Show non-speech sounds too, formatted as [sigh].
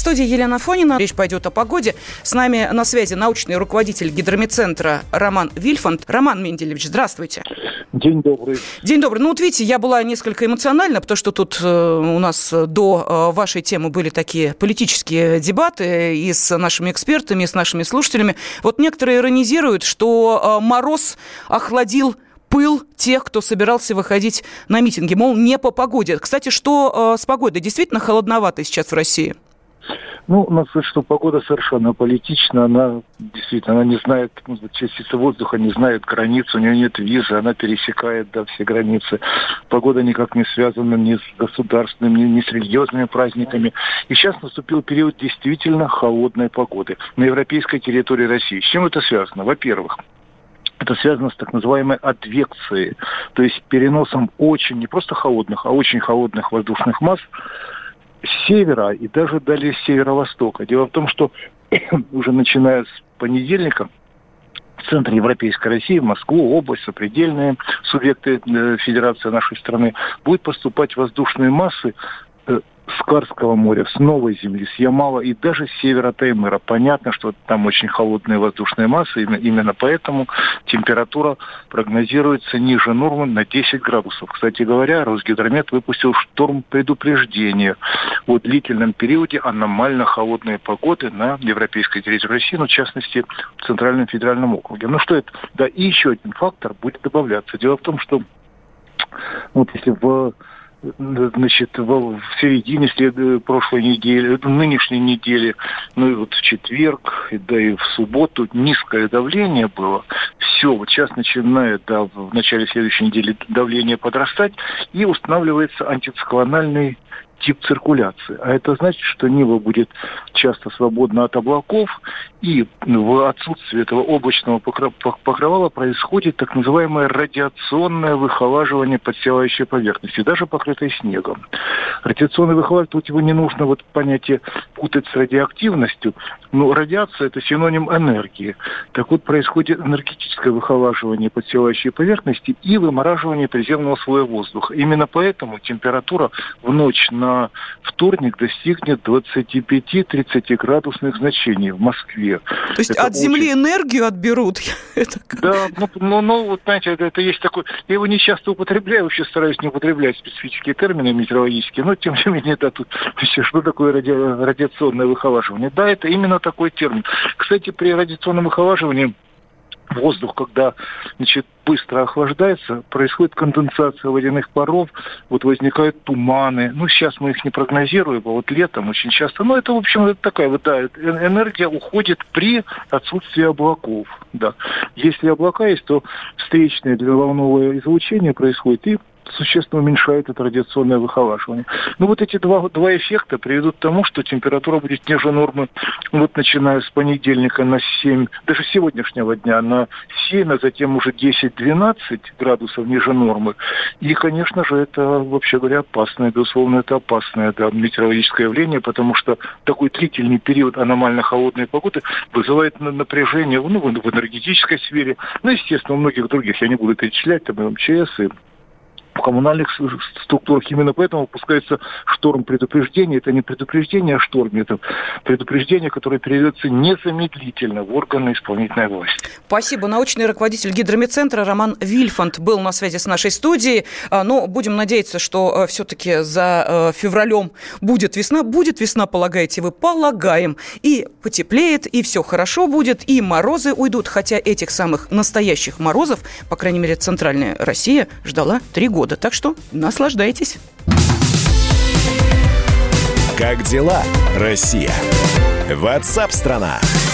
В студии Елена Фонина. Речь пойдет о погоде. С нами на связи научный руководитель гидромедцентра Роман Вильфанд. Роман Менделевич, здравствуйте. День добрый. День добрый. Ну вот видите, я была несколько эмоциональна, потому что тут э, у нас до э, вашей темы были такие политические дебаты и с нашими экспертами, и с нашими слушателями. Вот некоторые иронизируют, что э, мороз охладил пыл тех, кто собирался выходить на митинги, мол, не по погоде. Кстати, что э, с погодой? Действительно холодновато сейчас в России? Ну, надо сказать, что погода совершенно политична. Она действительно, она не знает, ну, частица воздуха не знает границ, у нее нет визы, она пересекает да, все границы. Погода никак не связана ни с государственными, ни, ни с религиозными праздниками. И сейчас наступил период действительно холодной погоды на европейской территории России. С чем это связано? Во-первых, это связано с так называемой адвекцией, то есть переносом очень, не просто холодных, а очень холодных воздушных масс севера и даже далее с северо-востока. Дело в том, что [clears throat] уже начиная с понедельника в центре Европейской России, в Москву, область, сопредельные субъекты э, Федерации нашей страны, будут поступать воздушные массы э, с Карского моря, с Новой Земли, с Ямала и даже с севера Таймыра. Понятно, что там очень холодные воздушные массы, именно, поэтому температура прогнозируется ниже нормы на 10 градусов. Кстати говоря, Росгидромет выпустил шторм предупреждения о длительном периоде аномально холодной погоды на европейской территории России, ну, в частности, в Центральном федеральном округе. Ну что это? Да, и еще один фактор будет добавляться. Дело в том, что вот если в значит, в середине след... прошлой недели, нынешней недели, ну и вот в четверг, да и в субботу низкое давление было. Все, вот сейчас начинает, да, в начале следующей недели давление подрастать, и устанавливается антициклональный тип циркуляции. А это значит, что Нива будет часто свободна от облаков, и в отсутствии этого облачного покрывала происходит так называемое радиационное выхолаживание подстилающей поверхности, даже покрытой снегом. Радиационное выхолаживание, тут его не нужно вот понятие путать с радиоактивностью, но радиация – это синоним энергии. Так вот, происходит энергетическое выхолаживание подстилающей поверхности и вымораживание приземного слоя воздуха. Именно поэтому температура в ночь на вторник достигнет 25-30 градусных значений в Москве. То есть это от очень... Земли энергию отберут? [laughs] Да, ну, ну, ну вот знаете, это, это есть такой... Я его не часто употребляю, вообще стараюсь не употреблять специфические термины метеорологические, но тем не менее, да, тут что такое ради... радиационное выхолаживание? Да, это именно такой термин. Кстати, при радиационном выхолаживании воздух, когда значит, быстро охлаждается, происходит конденсация водяных паров, вот возникают туманы. Ну, сейчас мы их не прогнозируем, а вот летом очень часто. Ну, это, в общем, это такая вот, да, энергия уходит при отсутствии облаков, да. Если облака есть, то встречное для волновое излучение происходит, и существенно уменьшает это радиационное выхолаживание. Ну вот эти два, два эффекта приведут к тому, что температура будет ниже нормы, вот начиная с понедельника на 7, даже сегодняшнего дня на 7, а затем уже 10-12 градусов ниже нормы. И, конечно же, это, вообще говоря, опасное, безусловно, это опасное да, метеорологическое явление, потому что такой длительный период аномально холодной погоды вызывает напряжение ну, в энергетической сфере, ну, естественно, у многих других, я не буду перечислять, там и МЧС, и в коммунальных структурах. Именно поэтому выпускается шторм предупреждения. Это не предупреждение о шторме, это предупреждение, которое передается незамедлительно в органы исполнительной власти. Спасибо. Научный руководитель гидромедцентра Роман Вильфанд был на связи с нашей студией. А, но будем надеяться, что э, все-таки за э, февралем будет весна. Будет весна, полагаете вы? Полагаем. И потеплеет, и все хорошо будет, и морозы уйдут. Хотя этих самых настоящих морозов, по крайней мере, центральная Россия ждала три года года. Так что наслаждайтесь. Как дела, Россия? Ватсап-страна! страна